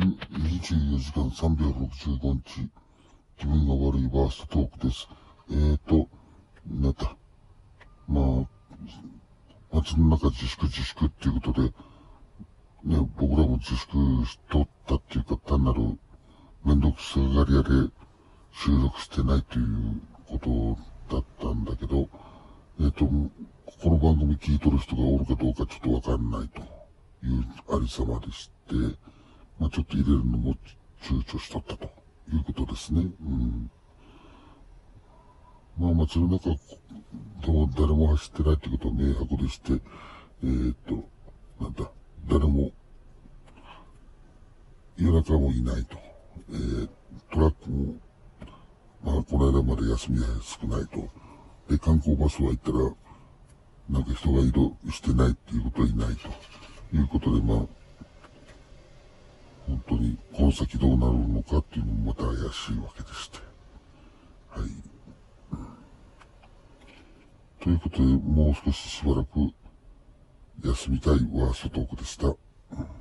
24時間365日、気分が悪いバーストトークです。えーと、なんだ。まあ、街の中自粛自粛っていうことで、ね、僕らも自粛しとったっていうか、単なるめんどくさがり屋で収録してないということだったんだけど、えっ、と、この番組聞いとる人がおるかどうかちょっとわかんないというありさまでして、まあちょっと入れるのも躊躇しとったということですね。うん。まあ街の中、でも誰も走ってないってことは明白でして、えー、っと、なんだ、誰も、夜中もいないと。えー、トラックも、まあこの間まで休みが少ないと。で、観光バスは行ったら、なんか人が移動してないっていうことはいないということで、まあ、の先どうなるのかっていうのもまた怪しいわけでして。はい。ということで、もう少ししばらく休みたいワーストトークでした。じゃあまた。